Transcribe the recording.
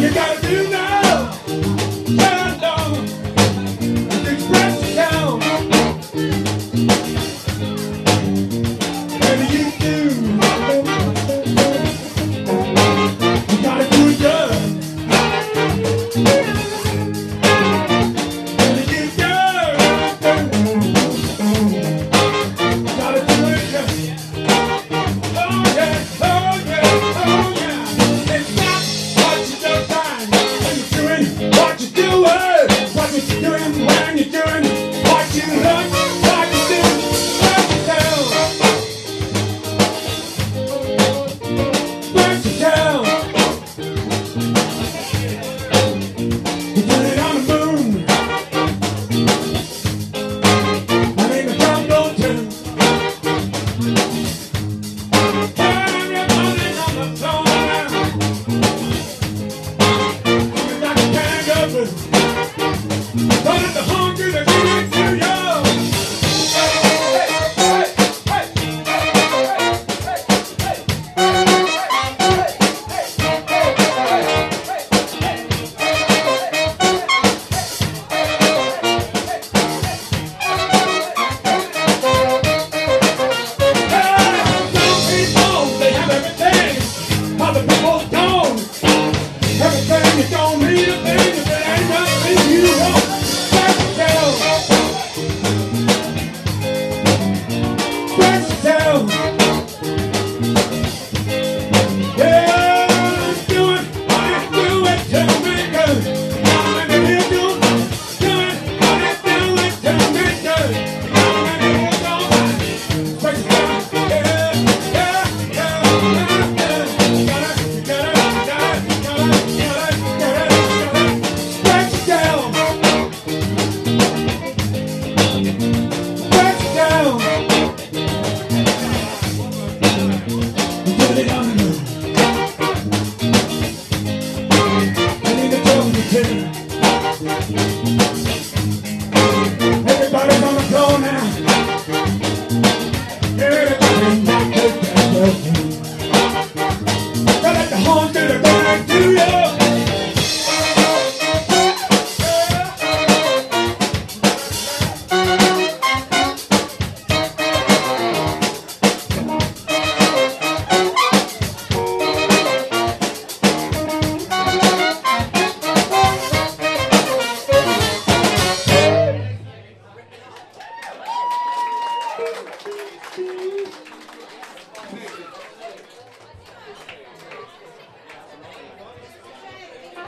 you got One at the Everybody's on the floor now. Everybody's 嗯